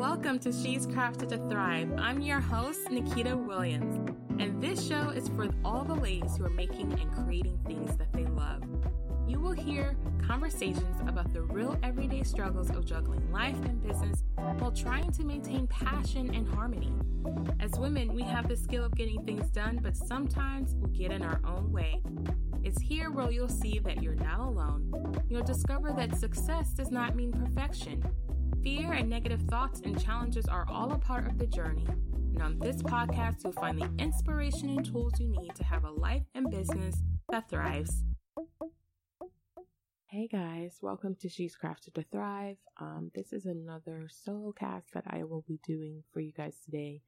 Welcome to She's Crafted to Thrive. I'm your host, Nikita Williams, and this show is for all the ladies who are making and creating things that they love. You will hear conversations about the real everyday struggles of juggling life and business while trying to maintain passion and harmony. As women, we have the skill of getting things done, but sometimes we get in our own way. It's here where you'll see that you're not alone. You'll discover that success does not mean perfection. Fear and negative thoughts and challenges are all a part of the journey. And on this podcast, you'll find the inspiration and tools you need to have a life and business that thrives. Hey guys, welcome to She's Crafted to Thrive. Um, this is another solo cast that I will be doing for you guys today.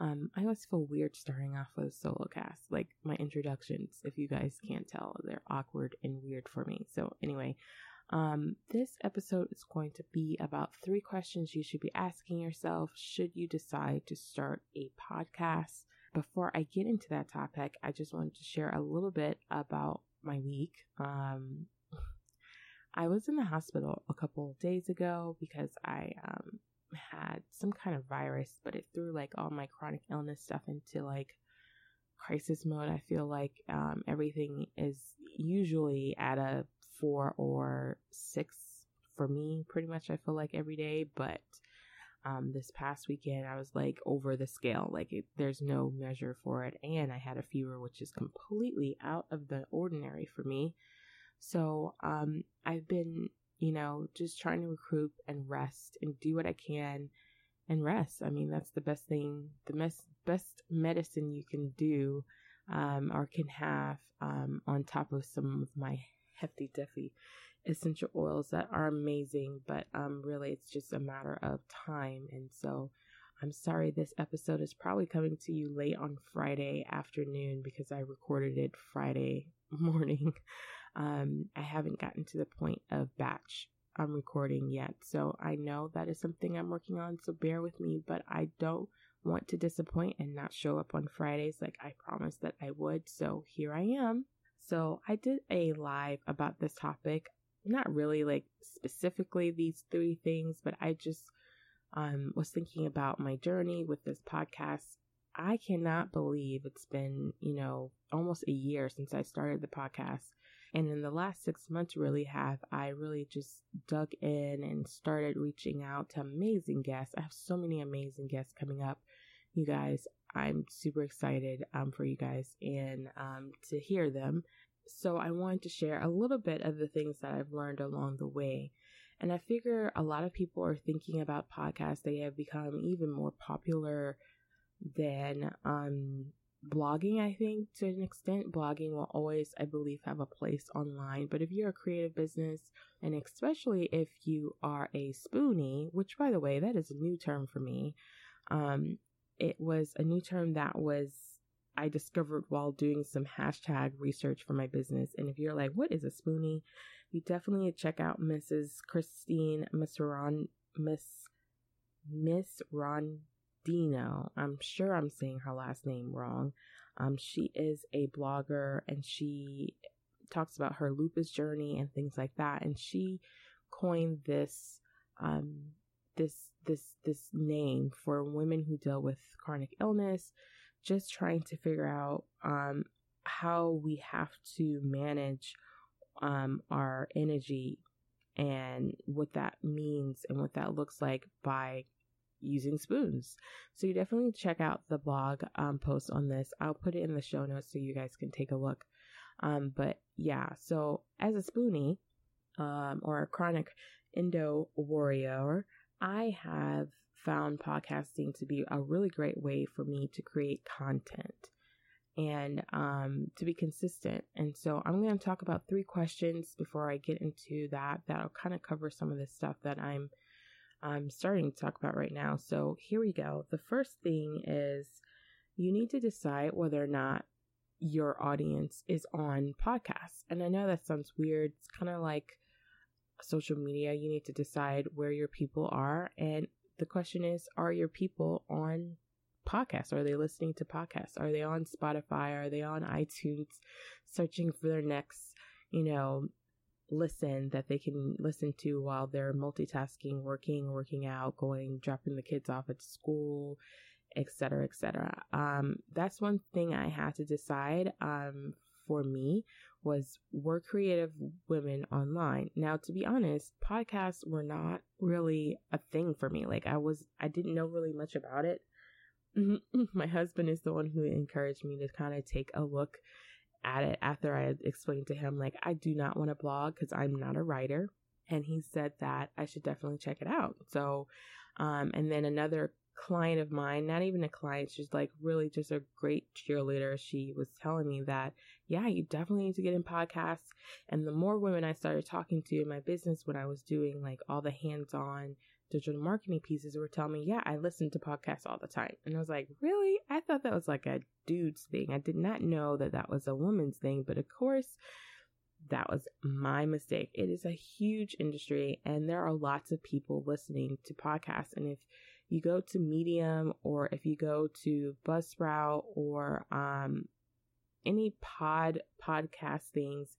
Um, I always feel weird starting off with a solo cast. Like my introductions, if you guys can't tell, they're awkward and weird for me. So anyway, um, this episode is going to be about three questions you should be asking yourself should you decide to start a podcast. Before I get into that topic, I just wanted to share a little bit about my week. Um, I was in the hospital a couple of days ago because I um, had some kind of virus, but it threw like all my chronic illness stuff into like crisis mode. I feel like um, everything is usually at a four or six for me, pretty much. I feel like every day, but um, this past weekend I was like over the scale. Like it, there's no measure for it, and I had a fever, which is completely out of the ordinary for me. So um, I've been, you know, just trying to recruit and rest and do what I can and rest. I mean, that's the best thing, the best best medicine you can do um, or can have um, on top of some of my hefty duffy essential oils that are amazing, but um, really it's just a matter of time. And so I'm sorry this episode is probably coming to you late on Friday afternoon because I recorded it Friday morning. Um, I haven't gotten to the point of batch I'm recording yet. So I know that is something I'm working on. So bear with me, but I don't want to disappoint and not show up on Fridays like I promised that I would. So here I am. So I did a live about this topic. Not really like specifically these three things, but I just um, was thinking about my journey with this podcast. I cannot believe it's been, you know, almost a year since I started the podcast. And in the last six months, really have I really just dug in and started reaching out to amazing guests. I have so many amazing guests coming up, you guys. I'm super excited um, for you guys and um, to hear them. So I wanted to share a little bit of the things that I've learned along the way. And I figure a lot of people are thinking about podcasts. They have become even more popular than um, blogging, I think, to an extent. Blogging will always, I believe, have a place online. But if you're a creative business, and especially if you are a spoonie, which, by the way, that is a new term for me, um, it was a new term that was I discovered while doing some hashtag research for my business. And if you're like, what is a spoonie? You definitely check out Mrs. Christine Miss Ron Miss Miss Ron Dino. I'm sure I'm saying her last name wrong. Um, she is a blogger and she talks about her lupus journey and things like that. And she coined this, um, this, this, this name for women who deal with chronic illness, just trying to figure out, um, how we have to manage, um, our energy and what that means and what that looks like by using spoons. So you definitely check out the blog um, post on this. I'll put it in the show notes so you guys can take a look. Um, but yeah, so as a spoonie um, or a chronic endo warrior, I have found podcasting to be a really great way for me to create content and um, to be consistent. And so I'm going to talk about three questions before I get into that. That'll kind of cover some of the stuff that I'm I'm starting to talk about right now. So here we go. The first thing is you need to decide whether or not your audience is on podcasts. And I know that sounds weird. It's kind of like social media. You need to decide where your people are. And the question is, are your people on podcasts? Are they listening to podcasts? Are they on Spotify? Are they on iTunes searching for their next, you know, listen that they can listen to while they're multitasking, working, working out, going, dropping the kids off at school, etc., etc. Um, that's one thing I had to decide. Um, for me was we're creative women online. Now, to be honest, podcasts were not really a thing for me. Like I was, I didn't know really much about it. My husband is the one who encouraged me to kind of take a look at it after I explained to him, like, I do not want to blog because I'm not a writer. And he said that I should definitely check it out. So, um, and then another client of mine, not even a client, she's like really just a great cheerleader. She was telling me that, yeah, you definitely need to get in podcasts. And the more women I started talking to in my business when I was doing like all the hands on digital marketing pieces were telling me, yeah, I listen to podcasts all the time. And I was like, really? I thought that was like a dude's thing. I did not know that that was a woman's thing. But of course, that was my mistake. It is a huge industry and there are lots of people listening to podcasts. And if you go to Medium or if you go to Buzzsprout or um, any pod podcast things,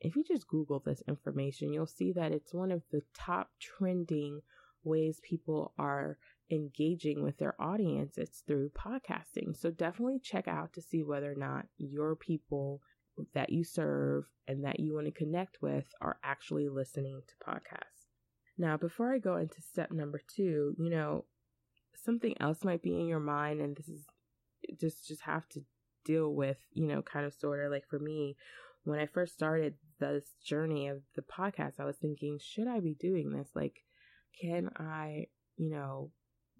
if you just Google this information, you'll see that it's one of the top trending ways people are engaging with their audience. It's through podcasting. So definitely check out to see whether or not your people that you serve and that you want to connect with are actually listening to podcasts. Now, before I go into step number two, you know, something else might be in your mind, and this is just just have to deal with, you know, kind of sort of like for me, when I first started this journey of the podcast, I was thinking, should I be doing this? Like, can I, you know,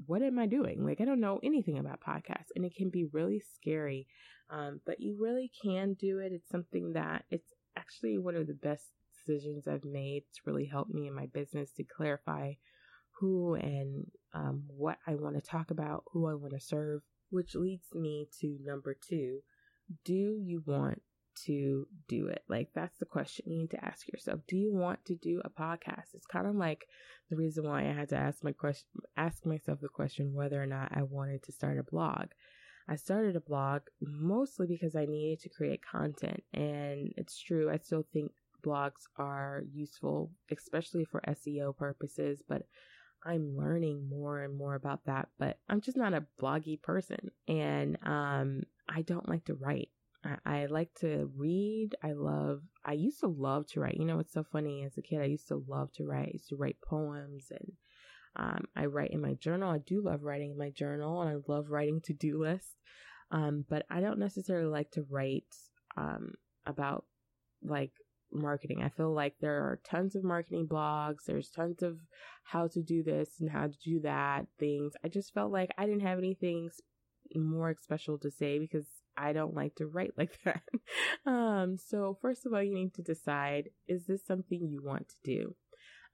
what am I doing? Like, I don't know anything about podcasts, and it can be really scary. Um, but you really can do it. It's something that it's actually one of the best decisions I've made. It's really helped me in my business to clarify who and um, what I want to talk about, who I want to serve, which leads me to number two. Do you want to do it? Like, that's the question you need to ask yourself. Do you want to do a podcast? It's kind of like the reason why I had to ask my question, ask myself the question whether or not I wanted to start a blog. I started a blog mostly because I needed to create content. And it's true, I still think blogs are useful, especially for SEO purposes, but I'm learning more and more about that, but I'm just not a bloggy person. And um, I don't like to write. I, I, like to read. I love, I used to love to write. You know, it's so funny. As a kid, I used to love to write. I used to write poems and um, I write in my journal. I do love writing in my journal and I love writing to do lists. Um, but I don't necessarily like to write um, about like marketing. I feel like there are tons of marketing blogs, there's tons of how to do this and how to do that things. I just felt like I didn't have anything more special to say because I don't like to write like that. um, so first of all, you need to decide, is this something you want to do?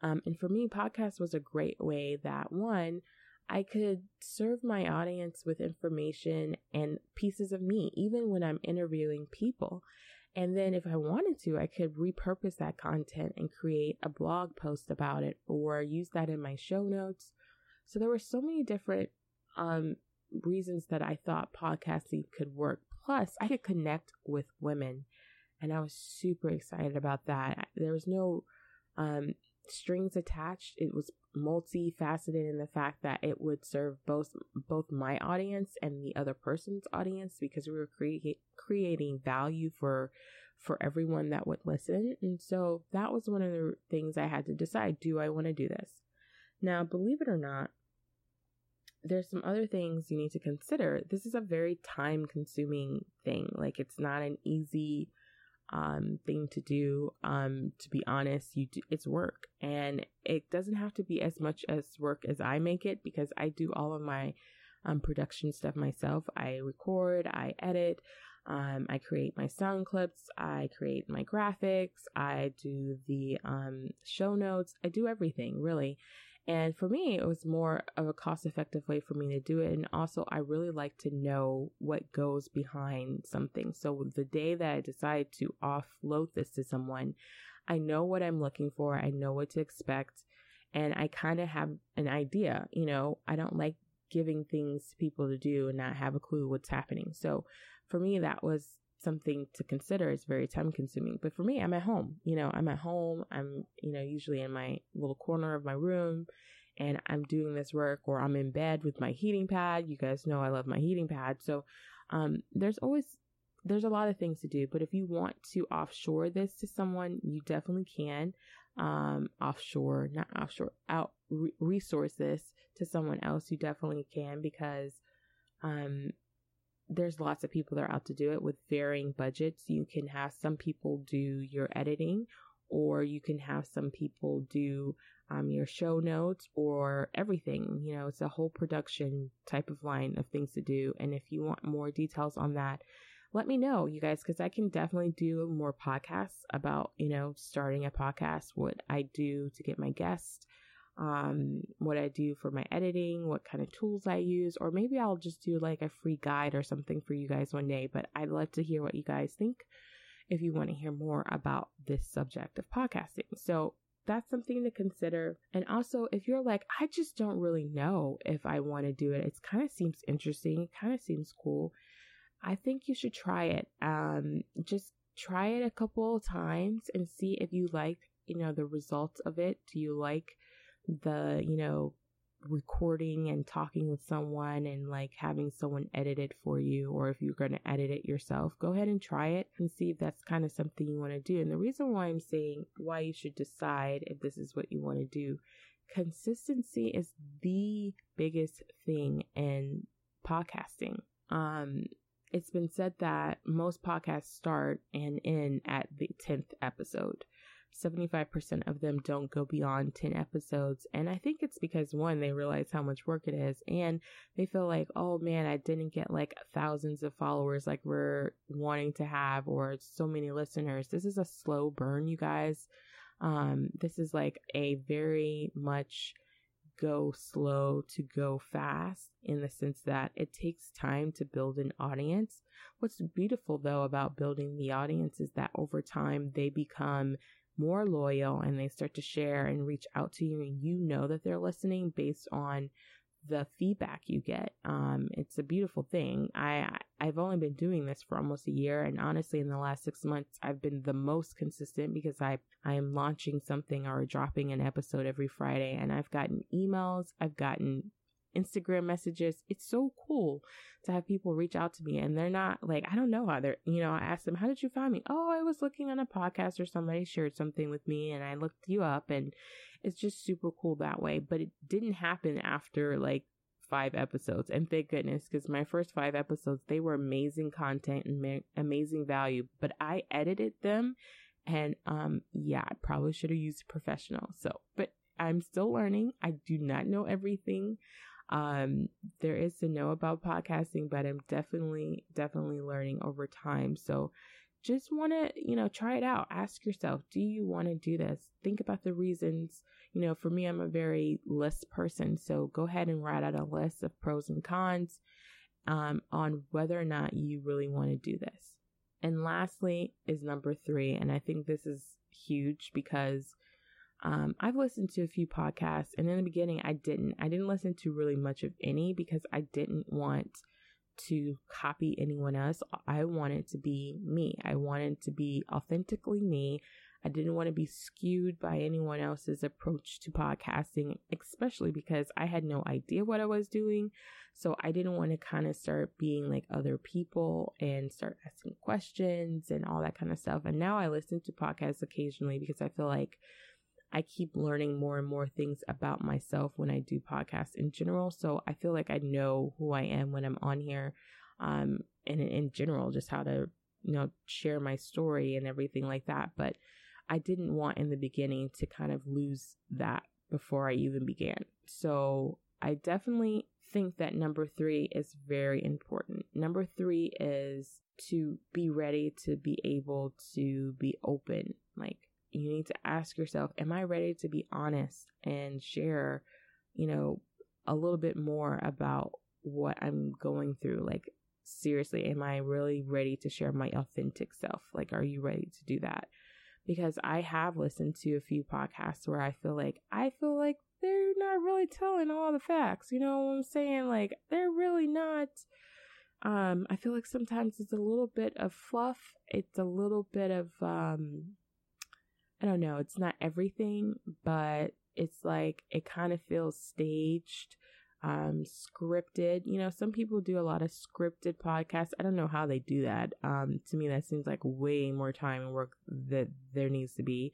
Um, and for me, podcast was a great way that one, I could serve my audience with information and pieces of me, even when I'm interviewing people. And then if I wanted to, I could repurpose that content and create a blog post about it or use that in my show notes. So there were so many different um, reasons that I thought podcasting could work. Plus, I could connect with women. And I was super excited about that. There was no um, strings attached. It was multifaceted in the fact that it would serve both both my audience and the other person's audience because we were cre- creating value for for everyone that would listen. And so that was one of the things I had to decide, do I want to do this? Now, believe it or not, there's some other things you need to consider. This is a very time consuming thing. Like it's not an easy um thing to do. Um to be honest you do, it's work. And it doesn't have to be as much as work as I make it because I do all of my um production stuff myself. I record I edit um I create my sound clips I create my graphics I do the um show notes I do everything really and for me, it was more of a cost effective way for me to do it. And also, I really like to know what goes behind something. So the day that I decide to offload this to someone, I know what I'm looking for, I know what to expect, and I kind of have an idea. You know, I don't like giving things to people to do and not have a clue what's happening. So for me, that was something to consider. It's very time consuming. But for me, I'm at home. You know, I'm at home. I'm, you know, usually in my little corner of my room and I'm doing this work or I'm in bed with my heating pad. You guys know I love my heating pad. So um, there's always there's a lot of things to do, but if you want to offshore this to someone, you definitely can. Um, offshore, not offshore, out re- resource this to someone else. You definitely can because um, there's lots of people that are out to do it with varying budgets. You can have some people do your editing, or you can have some people do um, your show notes or everything. You know, it's a whole production type of line of things to do. And if you want more details on that, let me know, you guys, because I can definitely do more podcasts about, you know, starting a podcast, what I do to get my guests, um, what I do for my editing, what kind of tools I use, or maybe I'll just do like a free guide or something for you guys one day. But I'd love to hear what you guys think if you want to hear more about this subject of podcasting. So that's something to consider. And also, if you're like, I just don't really know if I want to do it, it kind of seems interesting, it kind of seems cool. I think you should try it. Um, just try it a couple of times and see if you like, you know, the results of it. Do you like the, you know, recording and talking with someone and like having someone edit it for you, or if you're going to edit it yourself, go ahead and try it and see if that's kind of something you want to do. And the reason why I'm saying why you should decide if this is what you want to do, consistency is the biggest thing in podcasting. Um, it's been said that most podcasts start and end at the 10th episode. 75% of them don't go beyond 10 episodes. And I think it's because one, they realize how much work it is and they feel like, oh man, I didn't get like thousands of followers like we're wanting to have or so many listeners. This is a slow burn, you guys. Um, this is like a very much go slow to go fast in the sense that it takes time to build an audience. What's beautiful though about building the audience is that over time they become more loyal and they start to share and reach out to you and you know that they're listening based on the feedback you get. Um, it's a beautiful thing. I I've only been doing this for almost a year, and honestly, in the last six months, I've been the most consistent because I I am launching something or dropping an episode every Friday, and I've gotten emails, I've gotten Instagram messages. It's so cool to have people reach out to me and they're not like, I don't know how they're, you know, I asked them, how did you find me? Oh, I was looking on a podcast or somebody shared something with me and I looked you up and it's just super cool that way. But it didn't happen after like five episodes. And thank goodness, because my first five episodes, they were amazing content and ma- amazing value, but I edited them and, um, yeah, I probably should have used professional. So, but I'm still learning. I do not know everything. Um, there is to know about podcasting, but I'm definitely, definitely learning over time. So just want to, you know, try it out. Ask yourself, do you want to do this? Think about the reasons. You know, for me, I'm a very list person. So go ahead and write out a list of pros and cons um, on whether or not you really want to do this. And lastly is number three. And I think this is huge because um, I've listened to a few podcasts, and in the beginning, I didn't. I didn't listen to really much of any because I didn't want to copy anyone else. I wanted to be me. I wanted to be authentically me. I didn't want to be skewed by anyone else's approach to podcasting, especially because I had no idea what I was doing. So I didn't want to kind of start being like other people and start asking questions and all that kind of stuff. And now I listen to podcasts occasionally because I feel like I keep learning more and more things about myself when I do podcasts in general. So I feel like I know who I am when I'm on here. Um, and in general, just how to, you know, share my story and everything like that. But I didn't want in the beginning to kind of lose that before I even began. So I definitely think that number three is very important. Number three is to be ready to be able to be open. Like, you need to ask yourself, am I ready to be honest and share, you know, a little bit more about what I'm going through? Like, seriously, am I really ready to share my authentic self? Like, are you ready to do that? Because I have listened to a few podcasts where I feel like, I feel like they're not really telling all the facts. You know what I'm saying? Like, they're really not Um, I feel like sometimes it's a little bit of fluff. It's a little bit of um, I don't know. It's not everything, but it's like it kind of feels staged, um, scripted. You know, some people do a lot of scripted podcasts. I don't know how they do that. Um, to me, that seems like way more time and work that there needs to be,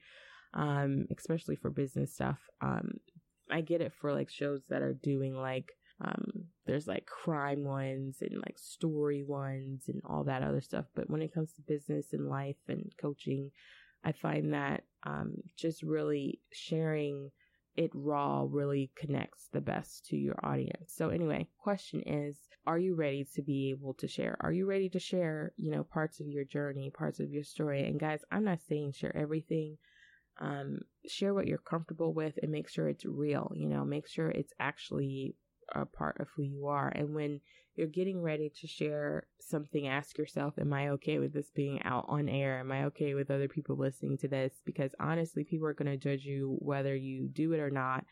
um, especially for business stuff. Um, I get it for like shows that are doing like um, there's like crime ones and like story ones and all that other stuff. But when it comes to business and life and coaching, I find that um, just really sharing it raw really connects the best to your audience. So anyway, question is, are you ready to be able to share? Are you ready to share, you know, parts of your journey, parts of your story? And guys, I'm not saying share everything. Um, share what you're comfortable with and make sure it's real, you know, make sure it's actually a part of who you are. And when you're getting ready to share something, ask yourself, Am I okay with this being out on air? Am I okay with other people listening to this? Because honestly, people are going to judge you whether you do it or not.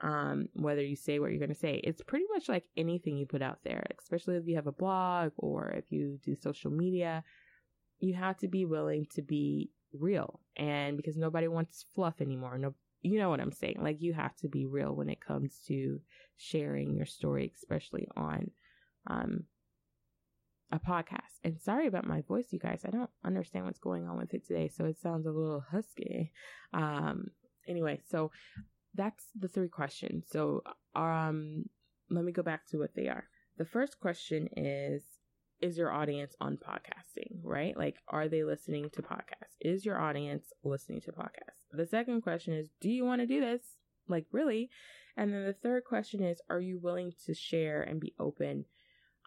Um, whether you say what you're going to say, it's pretty much like anything you put out there, especially if you have a blog or if you do social media. You have to be willing to be real, and because nobody wants fluff anymore. No, you know what I'm saying. Like you have to be real when it comes to sharing your story, especially on um, a podcast. And sorry about my voice, you guys. I don't understand what's going on with it today, so it sounds a little husky. Um, anyway, so that's the three questions. So, um, let me go back to what they are. The first question is Is your audience on podcasting, right? Like, are they listening to podcasts? Is your audience listening to podcasts? The second question is Do you want to do this? Like, really? And then the third question is Are you willing to share and be open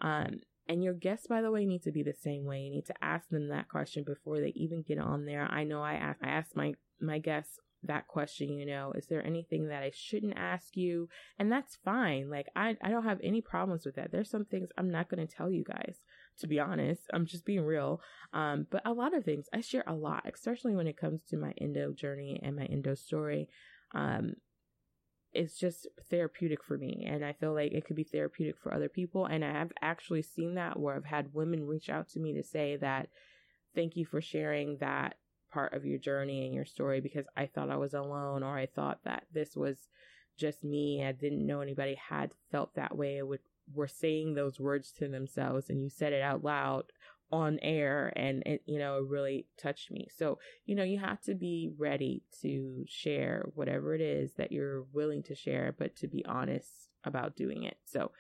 um, and your guests, by the way, need to be the same way. You need to ask them that question before they even get on there. I know I ask, I ask my, my guests that question, you know, is there anything that I shouldn't ask you? And that's fine. Like, I, I don't have any problems with that. There's some things I'm not going to tell you guys, to be honest. I'm just being real. Um, but a lot of things I share a lot, especially when it comes to my endo journey and my endo story. Um, it's just therapeutic for me and i feel like it could be therapeutic for other people and i have actually seen that where i've had women reach out to me to say that thank you for sharing that part of your journey and your story because i thought i was alone or i thought that this was just me i didn't know anybody had felt that way would were saying those words to themselves and you said it out loud on air and it you know it really touched me. So you know you have to be ready to share whatever it is that you're willing to share but to be honest about doing it. So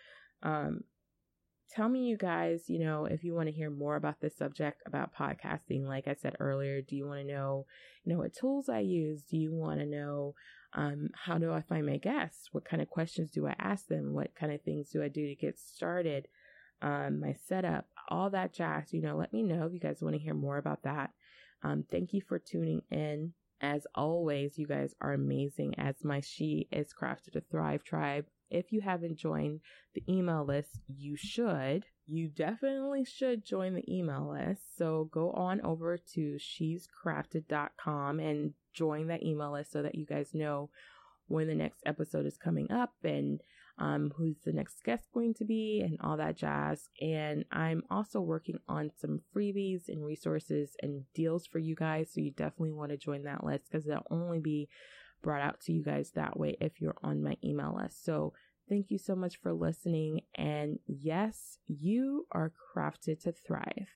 um tell me you guys you know if you want to hear more about this subject about podcasting like i said earlier do you want to know you know what tools i use? Do you want to know um, how do i find my guests? What kind of questions do i ask them? What kind of things do i do to get started um, my setup, all that jazz. You know, let me know if you guys want to hear more about that. Um, thank you for tuning in. As always, you guys are amazing as my She is Crafted to Thrive tribe. If you haven't joined the email list, you should. You definitely should join the email list. So go on over to she'scrafted.com and join that email list so that you guys know when the next episode is coming up and um, who's the next guest going to be, and all that jazz. And I'm also working on some freebies and resources and deals for you guys. So you definitely want to join that list because they'll only be brought out to you guys that way if you're on my email list. So thank you so much for listening. And yes, you are crafted to thrive.